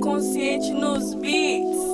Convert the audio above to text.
consciente nos beats.